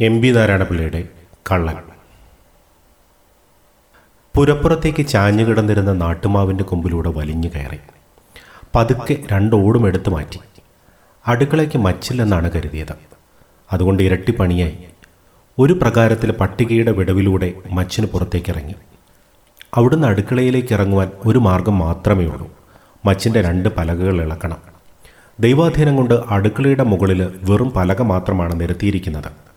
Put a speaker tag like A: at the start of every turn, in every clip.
A: M P നാരായണപിള്ളയുടെ കള്ളൻ. പുരപ്പുറത്തേക്ക് ചാഞ്ഞു കിടന്നിരുന്ന നാട്ടുമാവിന്റെ കൊമ്പിലൂടെ വലിഞ്ഞു കയറി. പതുക്കെ രണ്ടോടും എടുത്തു മാറ്റി. അടുക്കളയ്ക്ക് മച്ചില്ലെന്നാണ് കരുതിയത്. അതുകൊണ്ട് ഇരട്ടി പണിയായി. ഒരു പ്രകാരത്തിൽ പട്ടികയുടെ വിടവിലൂടെ മച്ചിന് പുറത്തേക്ക് ഇറങ്ങി. അവിടുന്ന് അടുക്കളയിലേക്ക് ഇറങ്ങുവാൻ ഒരു മാർഗം മാത്രമേ ഉള്ളൂ. മച്ചിന്റെ രണ്ട് പലകകൾ ഇളക്കണം. ദൈവാധീനം കൊണ്ട് അടുക്കളയുടെ മുകളിൽ വെറും പലക മാത്രമാണ് നിരത്തിയിരിക്കുന്നത്.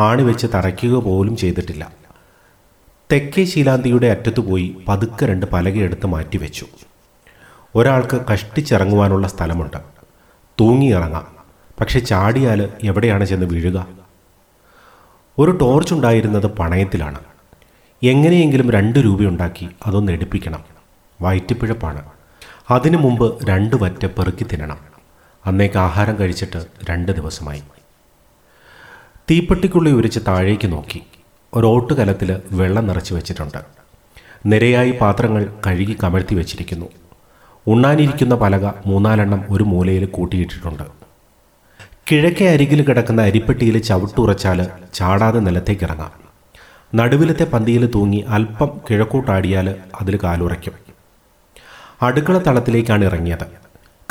A: ആണി വെച്ച് തറയ്ക്കുക പോലും ചെയ്തിട്ടില്ല. തെക്കേ ശീലാന്തിയുടെ അറ്റത്തു പോയി പതുക്കെ രണ്ട് പലകയെടുത്ത് മാറ്റിവെച്ചു. ഒരാൾക്ക് കഷ്ടിച്ചിറങ്ങുവാനുള്ള സ്ഥലമുണ്ട്. തൂങ്ങിയിറങ്ങാം. പക്ഷെ ചാടിയാൽ എവിടെയാണ് ചെന്ന് വീഴുക? ഒരു ടോർച്ച് ഉണ്ടായിരുന്നത് പണയത്തിലാണ്. എങ്ങനെയെങ്കിലും രണ്ട് രൂപയുണ്ടാക്കി അതൊന്ന് എടുപ്പിക്കണം. വയറ്റിപ്പിഴപ്പാണ്. അതിനു മുമ്പ് രണ്ട് വറ്റ പെറുക്കി തിന്നണം. അന്നേക്ക് ആഹാരം കഴിച്ചിട്ട് രണ്ട് ദിവസമായി. തീപ്പെട്ടിക്കുള്ളി ഉരിച്ച് താഴേക്ക് നോക്കി. ഒരോട്ട് കലത്തിൽ വെള്ളം നിറച്ച് വെച്ചിട്ടുണ്ട്. നിരയായി പാത്രങ്ങൾ കഴുകി കമഴ്ത്തി വെച്ചിരിക്കുന്നു. ഉണ്ണാനിരിക്കുന്ന പലക മൂന്നാലെണ്ണം ഒരു മൂലയിൽ കൂട്ടിയിട്ടിട്ടുണ്ട്. കിഴക്കേ അരികിൽ കിടക്കുന്ന അരിപ്പെട്ടിയിൽ ചവിട്ടുറച്ചാൽ ചാടാതെ നിലത്തേക്ക് ഇറങ്ങാം. നടുവിലത്തെ പന്തിയിൽ തൂങ്ങി അല്പം കിഴക്കോട്ടാടിയാൽ അതിൽ കാലുറയ്ക്കും. അടുക്കള തളത്തിലേക്കാണ് ഇറങ്ങിയത്.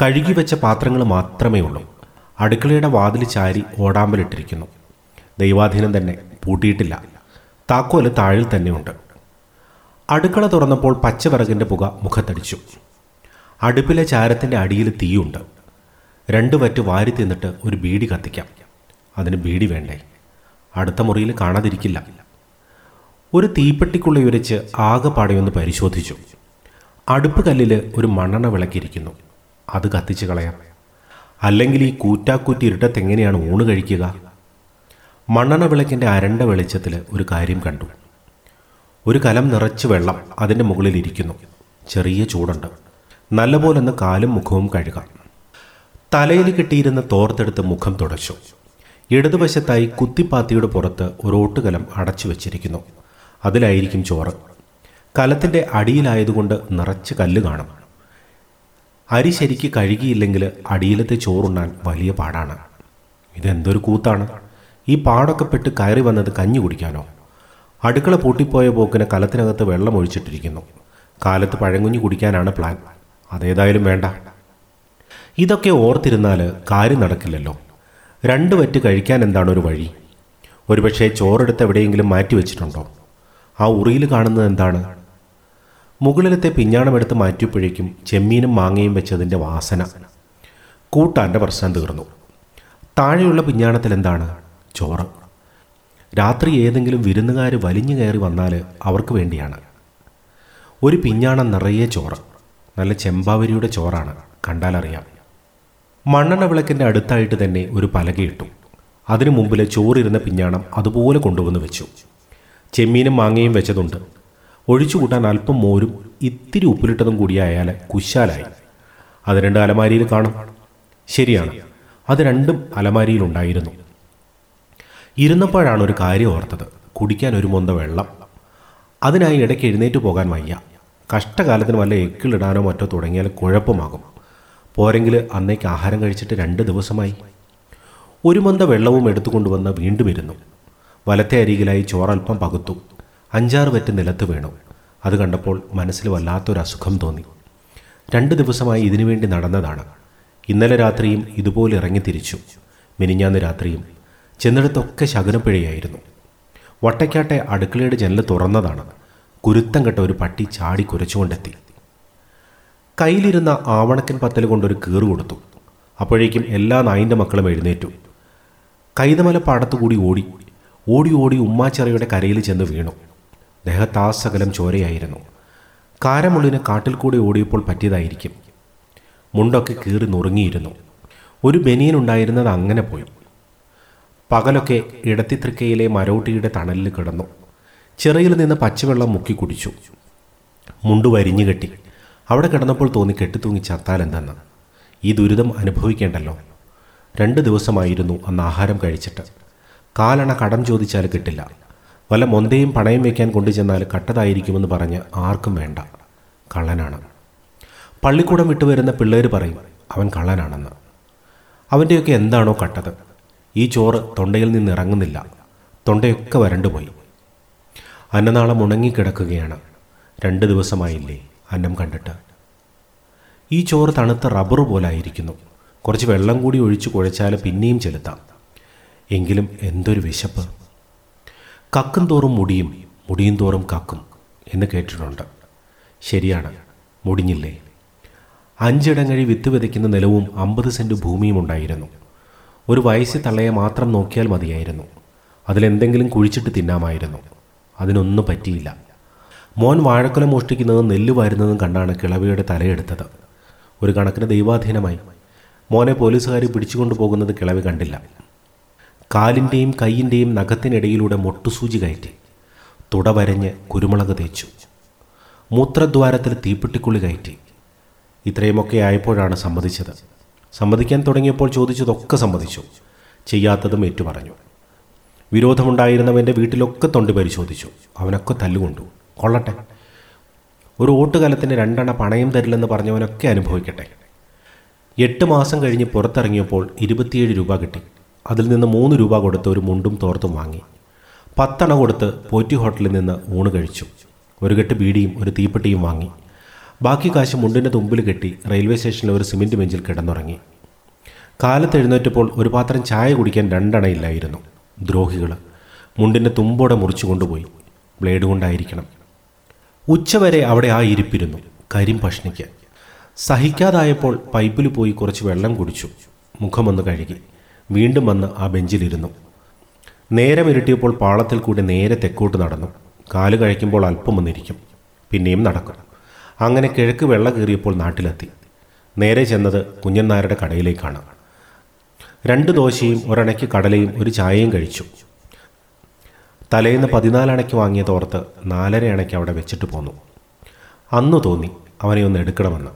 A: കഴുകി വെച്ച പാത്രങ്ങൾ മാത്രമേ ഉള്ളൂ. അടുക്കളയുടെ വാതിൽ ചാരി ഓടാമ്പലിട്ടിരിക്കുന്നു. ദൈവാധീനം തന്നെ പൂട്ടിയിട്ടില്ല. താക്കോൽ താഴിൽ തന്നെയുണ്ട് അടുക്കള തുറന്നപ്പോൾ പച്ചവിറകിന്റെ പുക മുഖത്തടിച്ചു. അടുപ്പിലെ ചാരത്തിന്റെ അടിയിൽ തീയുണ്ട്. രണ്ട് വറ്റ് വാരി തിന്നിട്ട് ഒരു ബീഡി കത്തിക്കാം. അതിന് ബീഡി വേണ്ടേ? അടുത്ത മുറിയിൽ കാണാതിരിക്കില്ല. ഒരു തീപ്പെട്ടിക്കുള്ളി ഉരച്ച് ആകെപ്പാടെയൊന്ന് പരിശോധിച്ചു. അടുപ്പ് കല്ലിൽ ഒരു മണ്ണെണ്ണ വിളക്കിയിരിക്കുന്നു. അത് കത്തിച്ച് കളയാം. അല്ലെങ്കിൽ ഈ കൂറ്റാക്കൂറ്റി ഇരുട്ടത്തെങ്ങനെയാണ് ഊണ് കഴിക്കുക? മണ്ണെണ്ണ വിളക്കിന്റെ അരണ്ട വെളിച്ചത്തിൽ ഒരു കാര്യം കണ്ടു. ഒരു കലം നിറച്ച് വെള്ളം അതിന്റെ മുകളിൽ ഇരിക്കുന്നു. ചെറിയ ചൂടുണ്ട്. നല്ലപോലൊന്ന് കാലും മുഖവും കഴുകാം. തലയിൽ കിട്ടിയിരുന്ന തോർത്തെടുത്ത് മുഖം തുടച്ചു. ഇടതുവശത്തായി കുത്തിപ്പാത്തിയുടെ പുറത്ത് ഒരു ഓട്ടുകലം അടച്ചു വച്ചിരിക്കുന്നു. അതിലായിരിക്കും ചോറ്. കലത്തിന്റെ അടിയിലായതുകൊണ്ട് നിറച്ച് കല്ല് കാണും. അരി ശരിക്ക് കഴുകിയില്ലെങ്കിൽ അടിയിലത്തെ ചോറുണ്ണാൻ വലിയ പാടാണ്. ഇതെന്തൊരു കൂത്താണ്? ഈ പാടൊക്കെ പെട്ട് കയറി വന്നത് കഞ്ഞി കുടിക്കാനോ. അടുക്കള പൂട്ടിപ്പോയ പോക്കിന് കലത്തിനകത്ത് വെള്ളം ഒഴിച്ചിട്ടിരിക്കുന്നു. കാലത്ത് പഴങ്കുഞ്ഞു കുടിക്കാനാണ് പ്ലാൻ. അതേതായാലും വേണ്ട. ഇതൊക്കെ ഓർത്തിരുന്നാൽ കാര്യം നടക്കില്ലല്ലോ. രണ്ട് വറ്റ് കഴിക്കാൻ എന്താണ് ഒരു വഴി? ഒരുപക്ഷെ ചോറെടുത്ത് എവിടെയെങ്കിലും മാറ്റി വെച്ചിട്ടുണ്ടോ? ആ ഉറിയിൽ കാണുന്നത് എന്താണ്? മുകളിലത്തെ പിഞ്ഞാണമെടുത്ത് മാറ്റിയപ്പോഴേക്കും ചെമ്മീനും മാങ്ങയും വെച്ചതിന്റെ വാസന. കൂട്ടാന്റെ പ്രശ്നം തീർന്നു. താഴെയുള്ള പിഞ്ഞാണത്തിൽ എന്താണ്? ചോറ്. രാത്രി ഏതെങ്കിലും വിരുന്നുകാർ വലിഞ്ഞു കയറി വന്നാൽ അവർക്ക് വേണ്ടിയാണ്. ഒരു പിഞ്ഞാണം നിറയെ ചോറ്. നല്ല ചെമ്പാവരിയുടെ ചോറാണ് കണ്ടാലറിയാം. മണ്ണെണ്ണ വിളക്കിന്റെ അടുത്തായിട്ട് തന്നെ ഒരു പലകയിട്ടു അതിനു മുമ്പിൽ ചോറിരുന്ന പിഞ്ഞാണം അതുപോലെ കൊണ്ടുവന്ന് വെച്ചു. ചെമ്മീനും മാങ്ങയും വെച്ചതുണ്ട്. ഒഴിച്ചു കൂട്ടാൻ അല്പം മോരും ഇത്തിരി ഉപ്പിലിട്ടതും കൂടിയായാൽ കുശാലായി. അത് രണ്ട് അലമാരിയിൽ കാണും. ശരിയാണ് അത് രണ്ടും അലമാരിയിലുണ്ടായിരുന്നു ഇരുന്നപ്പോഴാണ് ഒരു കാര്യം ഓർത്തത്. കുടിക്കാൻ ഒരു മൊന്ത വെള്ളം. അതിനായി ഇടയ്ക്ക് എഴുന്നേറ്റ് പോകാൻ വയ്യ. കഷ്ടകാലത്തിന് വല്ല എക്കിളിടാനോ മറ്റോ തുടങ്ങിയാൽ കുഴപ്പമാകും. പോരെങ്കിൽ അന്നേക്ക് ആഹാരം കഴിച്ചിട്ട് രണ്ട് ദിവസമായി. ഒരു മന്ത വെള്ളവും എടുത്തുകൊണ്ടുവന്ന് വീണ്ടും ഇരുന്നു. വലത്തെ അരികിലായി ചോറൽപ്പം പകുത്തു. അഞ്ചാറ് വെറ്റ് നിലത്ത് വീണു. അത് കണ്ടപ്പോൾ മനസ്സിൽ വല്ലാത്തൊരു അസുഖം തോന്നി. രണ്ട് ദിവസമായി ഇതിനുവേണ്ടി നടന്നതാണ്. ഇന്നലെ രാത്രിയും ഇതുപോലെ ഇറങ്ങി തിരിച്ചു. മിനിഞ്ഞാന്ന് രാത്രിയും ചെന്നിടത്തൊക്കെ ശകുനപ്പിഴയായിരുന്നു. വട്ടയ്ക്കാട്ടെ അടുക്കളയുടെ ജനൽ തുറന്നതാണ്. കുരുത്തം കെട്ട ഒരു പട്ടി ചാടി കുരച്ചുകൊണ്ടെത്തി. കയ്യിലിരുന്ന ആവണക്കൻ പത്തൽ കൊണ്ടൊരു കീറ് കൊടുത്തു. അപ്പോഴേക്കും എല്ലാ നായിന്റെ മക്കളും എഴുന്നേറ്റു. കൈതമല പാടത്തുകൂടി ഓടി ഓടി ഓടി ഉമ്മാച്ചെറയുടെ കരയിൽ ചെന്ന് വീണു. ദേഹത്താസകലം ചോരയായിരുന്നു. കാരമുള്ളിന് കാട്ടിൽ കൂടി ഓടിയപ്പോൾ പറ്റിയതായിരിക്കും. മുണ്ടൊക്കെ കീറി നുറുങ്ങിയിരുന്നു. ഒരു ബനിയൻ ഉണ്ടായിരുന്നത് അങ്ങനെ പോയി. പകലൊക്കെ ഇടത്തിത്തൃക്കയിലെ മരോട്ടിയുടെ തണലിൽ കിടന്നു. ചിറയിൽ നിന്ന് പച്ചവെള്ളം മുക്കി കുടിച്ചു. മുണ്ട് വരിഞ്ഞു കെട്ടി. അവിടെ കിടന്നപ്പോൾ തോന്നി കെട്ടിത്തൂങ്ങി ചത്താൽ എന്തെന്ന്. ഈ ദുരിതം അനുഭവിക്കേണ്ടല്ലോ. രണ്ട് ദിവസമായിരുന്നു അന്ന് ആഹാരം കഴിച്ചിട്ട്. കാലണ കടം ചോദിച്ചാൽ കിട്ടില്ല. വല്ല മൊന്തയും പണയും വയ്ക്കാൻ കൊണ്ടുചെന്നാൽ കട്ടതായിരിക്കുമെന്ന് പറഞ്ഞ് ആർക്കും വേണ്ട. കള്ളനാണ്. പള്ളിക്കൂടം വിട്ടുവരുന്ന പിള്ളേർ പറയും അവൻ കള്ളനാണെന്ന്. അവന്റെയൊക്കെ എന്താണോ കട്ടത്. ഈ ചോറ് തൊണ്ടയിൽ നിന്ന് ഇറങ്ങുന്നില്ല. തൊണ്ടയൊക്കെ വരണ്ടുപോയി അന്നനാളം ഉണങ്ങിക്കിടക്കുകയാണ് രണ്ട് ദിവസമായില്ലേ അന്നം കണ്ടിട്ട്. ഈ ചോറ് തണുത്ത റബ്ബർ പോലായിരിക്കുന്നു. കുറച്ച് വെള്ളം കൂടി ഒഴിച്ച് കുഴച്ചാൽ പിന്നെയും ചെലുത്താം. എങ്കിലും എന്തൊരു വിശപ്പ്. കക്കും തോറും മുടിയും മുടിയും തോറും കക്കും എന്ന് കേട്ടിട്ടുണ്ട്. ശരിയാണ് മുടിഞ്ഞില്ലേ. അഞ്ചിടങ്ങഴി വിത്ത് വിതയ്ക്കുന്ന നിലവും അമ്പത് സെന്റ് ഭൂമിയും ഉണ്ടായിരുന്നു. ഒരു വയസ്സ് തള്ളയെ മാത്രം നോക്കിയാൽ മതിയായിരുന്നു. അതിലെന്തെങ്കിലും കുഴിച്ചിട്ട് തിന്നാമായിരുന്നു. അതിനൊന്നും പറ്റിയില്ല. മോൻ വാഴക്കുല മോഷ്ടിക്കുന്നതും നെല്ല് വാരുന്നതും കണ്ടാണ് കിളവിയുടെ തലയെടുത്തത്. ഒരു കണക്കിന് ദൈവാധീനമായി. മോനെ പോലീസുകാർ പിടിച്ചുകൊണ്ടു പോകുന്നത് കിളവി കണ്ടില്ല. കാലിന്റെയും കൈയിന്റെയും നഖത്തിനിടയിലൂടെ മൊട്ടുസൂചി കയറ്റി. തുട വരഞ്ഞ് കുരുമുളക് തേച്ചു. മൂത്രദ്വാരത്തിൽ തീപ്പെട്ടിക്കുള്ളി കയറ്റി. ഇത്രയുമൊക്കെ ആയപ്പോഴാണ് സമ്മതിച്ചത്. സമ്മതിക്കാൻ തുടങ്ങിയപ്പോൾ ചോദിച്ചതൊക്കെ സമ്മതിച്ചു. ചെയ്യാത്തതും ഏറ്റുപറഞ്ഞു. വിരോധമുണ്ടായിരുന്നവന്റെ വീട്ടിലൊക്കെ തൊണ്ട് പരിശോധിച്ചു. അവനൊക്കെ തല്ലുകൊണ്ടു. കൊള്ളട്ടെ. ഒരു ഓട്ടുകാലത്തിന് രണ്ടെണ്ണ പണയം തരില്ലെന്ന് പറഞ്ഞവനൊക്കെ അനുഭവിക്കട്ടെ. എട്ട് മാസം കഴിഞ്ഞ് പുറത്തിറങ്ങിയപ്പോൾ ഇരുപത്തിയേഴ് രൂപ കിട്ടി. അതിൽ നിന്ന് മൂന്ന് രൂപ കൊടുത്ത് ഒരു മുണ്ടും തോർത്തും വാങ്ങി. പത്തണ കൊടുത്ത് പോറ്റി ഹോട്ടലിൽ നിന്ന് ഊണ് കഴിച്ചു. ഒരു കെട്ട് ബീഡിയും ഒരു തീപ്പെട്ടിയും വാങ്ങി. ബാക്കി കാശ് മുണ്ടിന്റെ തുമ്പിൽ കെട്ടി റെയിൽവേ സ്റ്റേഷനിലെ ഒരു സിമെന്റ് ബെഞ്ചിൽ കിടന്നുറങ്ങി. കാലത്ത് എഴുന്നേറ്റപ്പോൾ ഒരു പാത്രം ചായ കുടിക്കാൻ രണ്ടെണ്ണയില്ലായിരുന്നു ദ്രോഹികൾ മുണ്ടിന്റെ തുമ്പോടെ മുറിച്ചു കൊണ്ടുപോയി. ബ്ലേഡ് കൊണ്ടായിരിക്കണം. ഉച്ചവരെ അവിടെ ആ ഇരിപ്പിരുന്നു കരിം ഭക്ഷണിക്ക് സഹിക്കാതായപ്പോൾ പൈപ്പിൽ പോയി കുറച്ച് വെള്ളം കുടിച്ചു. മുഖമൊന്ന് കഴുകി. വീണ്ടും വന്ന് ആ ബെഞ്ചിലിരുന്നു. നേരം ഇരുട്ടിയപ്പോൾ പാളത്തിൽ കൂടി നേരെ തെക്കോട്ട് നടന്നു. കാൽ കഴിക്കുമ്പോൾ അല്പം വന്നിരിക്കും. പിന്നെയും നടക്കും. അങ്ങനെ കിഴക്ക് വെള്ള കീറിയപ്പോൾ നാട്ടിലെത്തി. നേരെ ചെന്നത് കുഞ്ഞൻ നായരുടെ കടയിലേക്കാണ്. രണ്ട് ദോശയും ഒരണയ്ക്ക് കടലയും ഒരു ചായയും കഴിച്ചു. തലേന്ന് പതിനാലണയ്ക്ക് വാങ്ങിയ തോർത്ത് നാലര അണയ്ക്ക് അവിടെ വെച്ചിട്ട് പോന്നു. അന്ന് തോന്നി അവനെ ഒന്ന് എടുക്കണമെന്ന്.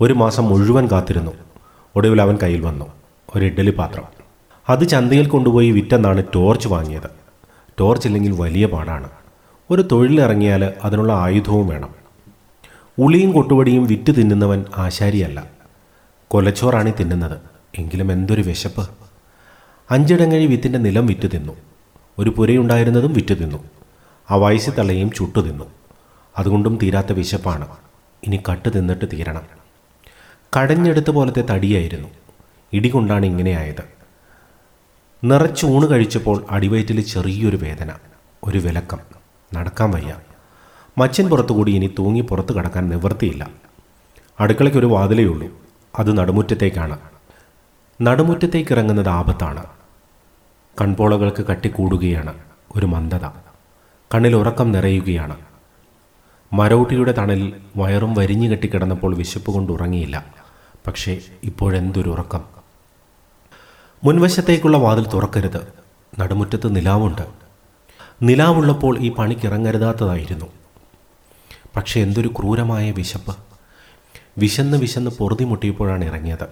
A: ഒരു മാസം മുഴുവൻ കാത്തിരുന്നു. ഒടുവിൽ അവൻ കയ്യിൽ വന്നു. ഒരു ഇഡ്ഡലി പാത്രം. അത് ചന്തയിൽ കൊണ്ടുപോയി വിറ്റെന്നാണ് ടോർച്ച് വാങ്ങിയത്. ടോർച്ച് ഇല്ലെങ്കിൽ വലിയ പാടാണ്. ഒരു തൊഴിലിറങ്ങിയാൽ അതിനുള്ള ആയുധവും വേണം. ഉളിയും കൊട്ടുവടിയും വിറ്റ് തിന്നുന്നവൻ ആശാരിയല്ല. കൊലച്ചോറാണ് തിന്നുന്നത്. എങ്കിലും എന്തൊരു വിശപ്പ്. അഞ്ചിടങ്ങഴി വിത്തിന്റെ നിലം വിറ്റ് തിന്നു. ഒരു പുരയുണ്ടായിരുന്നതും വിറ്റ് തിന്നു. ആ വയസ്സിൽ തള്ളയും ചുട്ടു തിന്നു. അതുകൊണ്ടും തീരാത്ത വിശപ്പാണ്. ഇനി കട്ട് തിന്നിട്ട് തീരണം. കടഞ്ഞെടുത്ത പോലത്തെ തടിയായിരുന്നു. ഇടികൊണ്ടാണ് ഇങ്ങനെയായത് നിറച്ചൂണ് കഴിച്ചപ്പോൾ അടിവയറ്റിൽ ചെറിയൊരു വേദന. ഒരു വിലക്കം. നടക്കാൻ വയ്യ. മച്ചൻ പുറത്തുകൂടി ഇനി തൂങ്ങി പുറത്തു കടക്കാൻ നിവൃത്തിയില്ല. അടുക്കളയ്ക്കൊരു വാതിലേ ഉള്ളൂ. അത് നടുമുറ്റത്തേക്കാണ്. നടുമുറ്റത്തേക്ക് ഇറങ്ങുന്നത് ആപത്താണ്. കൺപോളകൾക്ക് കട്ടിക്കൂടുകയാണ് ഒരു മന്ദത. കണ്ണിൽ ഉറക്കം നിറയുകയാണ്. മരൗട്ടിയുടെ തണലിൽ വയറും വരിഞ്ഞു കെട്ടിക്കിടന്നപ്പോൾ വിശപ്പ് കൊണ്ട് ഉറങ്ങിയില്ല. പക്ഷേ ഇപ്പോഴെന്തൊരു ഉറക്കം. മുൻവശത്തേക്കുള്ള വാതിൽ തുറക്കരുത്. നടുമുറ്റത്ത് നിലാവുണ്ട്. നിലാവുള്ളപ്പോൾ ഈ പണിക്കിറങ്ങരുതാത്തതായിരുന്നു പക്ഷേ എന്തൊരു ക്രൂരമായ വിശപ്പ്. വിശന്ന് വിശന്ന് പൊറുതി മുട്ടിയപ്പോഴാണ് ഇറങ്ങിയത്.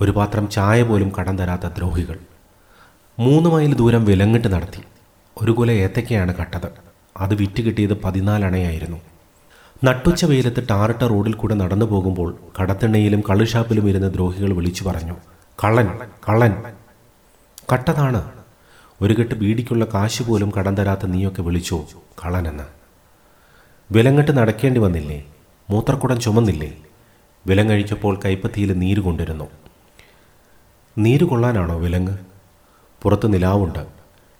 A: ഒരു പാത്രം ചായ പോലും കടം തരാത്ത ദ്രോഹികൾ. മൂന്ന് മൈൽ ദൂരം വിലങ്ങിട്ട് നടത്തി. ഒരു കുല ഏത്തക്കയാണ് കട്ടത്. അത് വിറ്റ് കിട്ടിയത് പതിനാലണയായിരുന്നു. നട്ടുച്ച വെയിലത്ത് ടാറിട്ട റോഡിൽ കൂടെ നടന്നു പോകുമ്പോൾ കടത്തെണ്ണയിലും കള്ളുഷാപ്പിലും ഇരുന്ന ദ്രോഹികൾ വിളിച്ചു പറഞ്ഞു കള്ളൻ കള്ളൻ. കട്ടതാണ്. ഒരു കെട്ട് ബീഡിക്കുള്ള കാശ് പോലും കടം തരാത്ത നീയൊക്കെ വിളിച്ചോ കള്ളനെന്ന്. വിലങ്ങട്ട് നടക്കേണ്ടി വന്നില്ലേ? മൂത്രക്കുടം ചുമന്നില്ലേ? വിലം കഴിച്ചപ്പോൾ കൈപ്പത്തിയിൽ നീര് കൊണ്ടിരുന്നു. നീര് കൊള്ളാനാണോ വിലങ്ങ്? പുറത്ത് നിലാവുണ്ട്.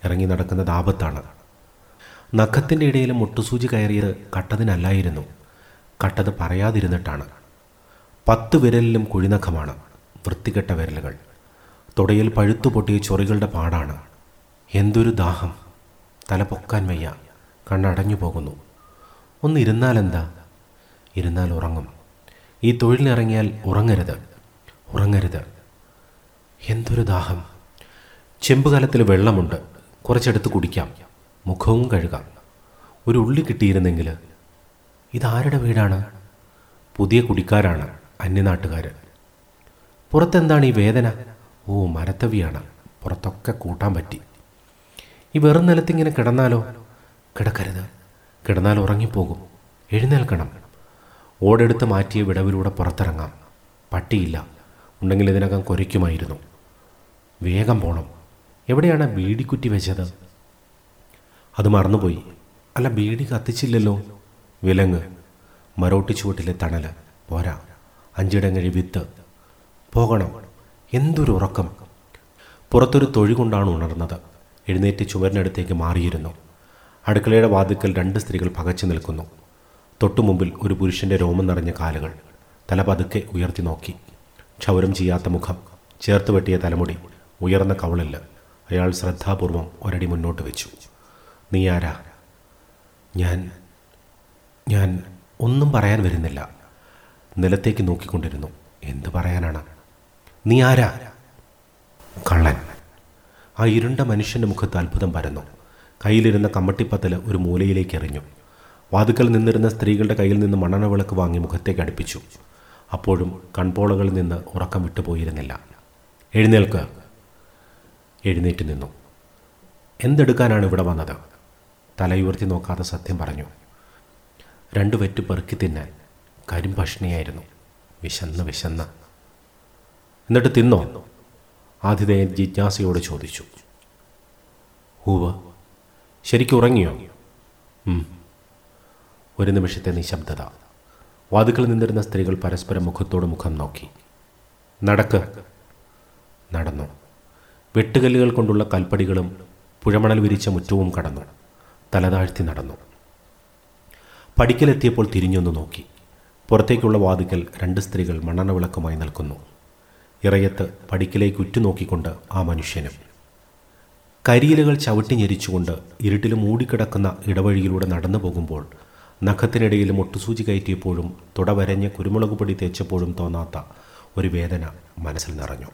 A: ഇറങ്ങി നടക്കുന്നത് ആപത്താണ് നഖത്തിന്റെ ഇടയിൽ മുട്ടുസൂചി കയറിയത് കട്ടതിനല്ലായിരുന്നു. കട്ടത് പറയാതിരുന്നിട്ടാണ്. പത്ത് വിരലിലും കുഴിനഖമാണ്. വൃത്തികെട്ട വിരലുകൾ. തുടയിൽ പഴുത്തു പൊട്ടിയ ചൊറികളുടെ പാടാണ്. എന്തൊരു ദാഹം. തല പൊക്കാൻ വയ്യ. കണ്ണടഞ്ഞു പോകുന്നു. ഒന്നിരുന്നാലെന്താ? ഇരുന്നാൽ ഉറങ്ങും. ഈ തൊഴിലിറങ്ങിയാൽ ഉറങ്ങരുത്. ഉറങ്ങരുത്. എന്തൊരു ദാഹം. ചെമ്പുകാലത്തിൽ വെള്ളമുണ്ട്. കുറച്ചെടുത്ത് കുടിക്കാം. മുഖവും കഴുകാം. ഒരു ഉള്ളി കിട്ടിയിരുന്നെങ്കിൽ ഇതാരുടെ വീടാണ്? പുതിയ കുടിക്കാരാണ് അന്യനാട്ടുകാർ പുറത്തെന്താണ് ഈ വേദന? ഓ മരത്തവിയാണ്. പുറത്തൊക്കെ കൂട്ടാൻ പറ്റി. ഈ വെറും നിലത്തിങ്ങനെ കിടന്നാലോ? കിടക്കരുത്. കിടന്നാൽ ഉറങ്ങിപ്പോകും. എഴുന്നേൽക്കണം. ഓടെടുത്ത് മാറ്റിയ വിടവിലൂടെ പുറത്തിറങ്ങാം. പട്ടിയില്ല. ഉണ്ടെങ്കിൽ ഇതിനകം കൊരയ്ക്കുമായിരുന്നു. വേഗം പോണം. എവിടെയാണ് ബീഡിക്കുറ്റി വെച്ചത്? അത് മറന്നുപോയി. അല്ല ബീഡി കത്തിച്ചില്ലല്ലോ? വിലങ്ങ്. മരോട്ടി ചുവട്ടിലെ തണൽ. പോരാ. അഞ്ചിടങ്ങഴി വിത്ത്. പോകണം. എന്തൊരു ഉറക്കം. പുറത്തൊരു തൊഴി കൊണ്ടാണ് ഉണർന്നത്. എഴുന്നേറ്റ് ചുവരിനടുത്തേക്ക് മാറിയിരുന്നു. അടുക്കളയുടെ വാതിക്കൽ രണ്ട് സ്ത്രീകൾ പകച്ചു നിൽക്കുന്നു. തൊട്ടുമുമ്പിൽ ഒരു പുരുഷന്റെ രോമം നിറഞ്ഞ കാലുകൾ. തല പതുക്കെ ഉയർത്തി നോക്കി. ക്ഷൗരം ചെയ്യാത്ത മുഖം. ചേർത്ത് വെട്ടിയ തലമുടി. ഉയർന്ന കവളിൽ. അയാൾ ശ്രദ്ധാപൂർവം ഒരടി മുന്നോട്ട് വെച്ചു. നീ ആരാ? ഞാൻ ഞാൻ ഒന്നും പറയാൻ വരുന്നില്ല. നിലത്തേക്ക് നോക്കിക്കൊണ്ടിരുന്നു. എന്ത് പറയാനാണ്? നീ ആരാ? കള്ളൻ. ആ ഇരുണ്ട മനുഷ്യന്റെ മുഖത്ത് അത്ഭുതം പരന്നു. കയ്യിലിരുന്ന കമ്മട്ടിപ്പത്തൽ ഒരു മൂലയിലേക്ക് എറിഞ്ഞു വാതുക്കൽ നിന്നിരുന്ന സ്ത്രീകളുടെ കയ്യിൽ നിന്ന് മണ്ണെണ്ണ വിളക്ക് വാങ്ങി മുഖത്തേക്ക് അടുപ്പിച്ചു. അപ്പോഴും കൺപോളകളിൽ നിന്ന് ഉറക്കം വിട്ടുപോയിരുന്നില്ല. എഴുന്നേൽക്ക്. എഴുന്നേറ്റ് നിന്നു. എന്തെടുക്കാനാണ് ഇവിടെ വന്നത്? തലയുയർത്തി നോക്കാതെ സത്യം പറഞ്ഞു. രണ്ടു വെറ്റ് പെറുക്കി തിന്നാൻ കരിമ്പഷ്ണിയായിരുന്നു. വിശന്ന് വിശന്ന്. എന്നിട്ട് തിന്നോ? ആതിഥേയൻ ജിജ്ഞാസയോട് ചോദിച്ചു. ഹൂവ് ശരിക്കും ഉറങ്ങിയോ? ഒരു നിമിഷത്തെ നിശബ്ദത. വാതുക്കൾ നിന്നിരുന്ന സ്ത്രീകൾ പരസ്പരം മുഖത്തോട് മുഖം നോക്കി. നടക്ക്. നടന്നു. വെട്ടുകല്ലുകൾ കൊണ്ടുള്ള കൽപ്പടികളും പുഴമണൽ വിരിച്ച മുറ്റവും കടന്നു. തലതാഴ്ത്തി നടന്നു. പടിക്കലെത്തിയപ്പോൾ തിരിഞ്ഞൊന്നു നോക്കി. പുറത്തേക്കുള്ള വാതുക്കൽ രണ്ട് സ്ത്രീകൾ മണ്ണെണ്ണ വിളക്കുമായി നിൽക്കുന്നു. ഇറയത്ത് പടിക്കലേക്ക് ഉറ്റുനോക്കിക്കൊണ്ട് ആ മനുഷ്യനും കരിയിലകൾ ചവിട്ടി ഞെരിച്ചുകൊണ്ട് ഇരുട്ടിൽ മൂടിക്കിടക്കുന്ന ഇടവഴിയിലൂടെ നടന്നു പോകുമ്പോൾ നഖത്തിനിടയിൽ മുട്ടുസൂചി കയറ്റിയപ്പോഴും തുടവരഞ്ഞ് കുരുമുളക് പൊടി തേച്ചപ്പോഴും തോന്നാത്ത ഒരു വേദന മനസ്സിൽ നിറഞ്ഞു.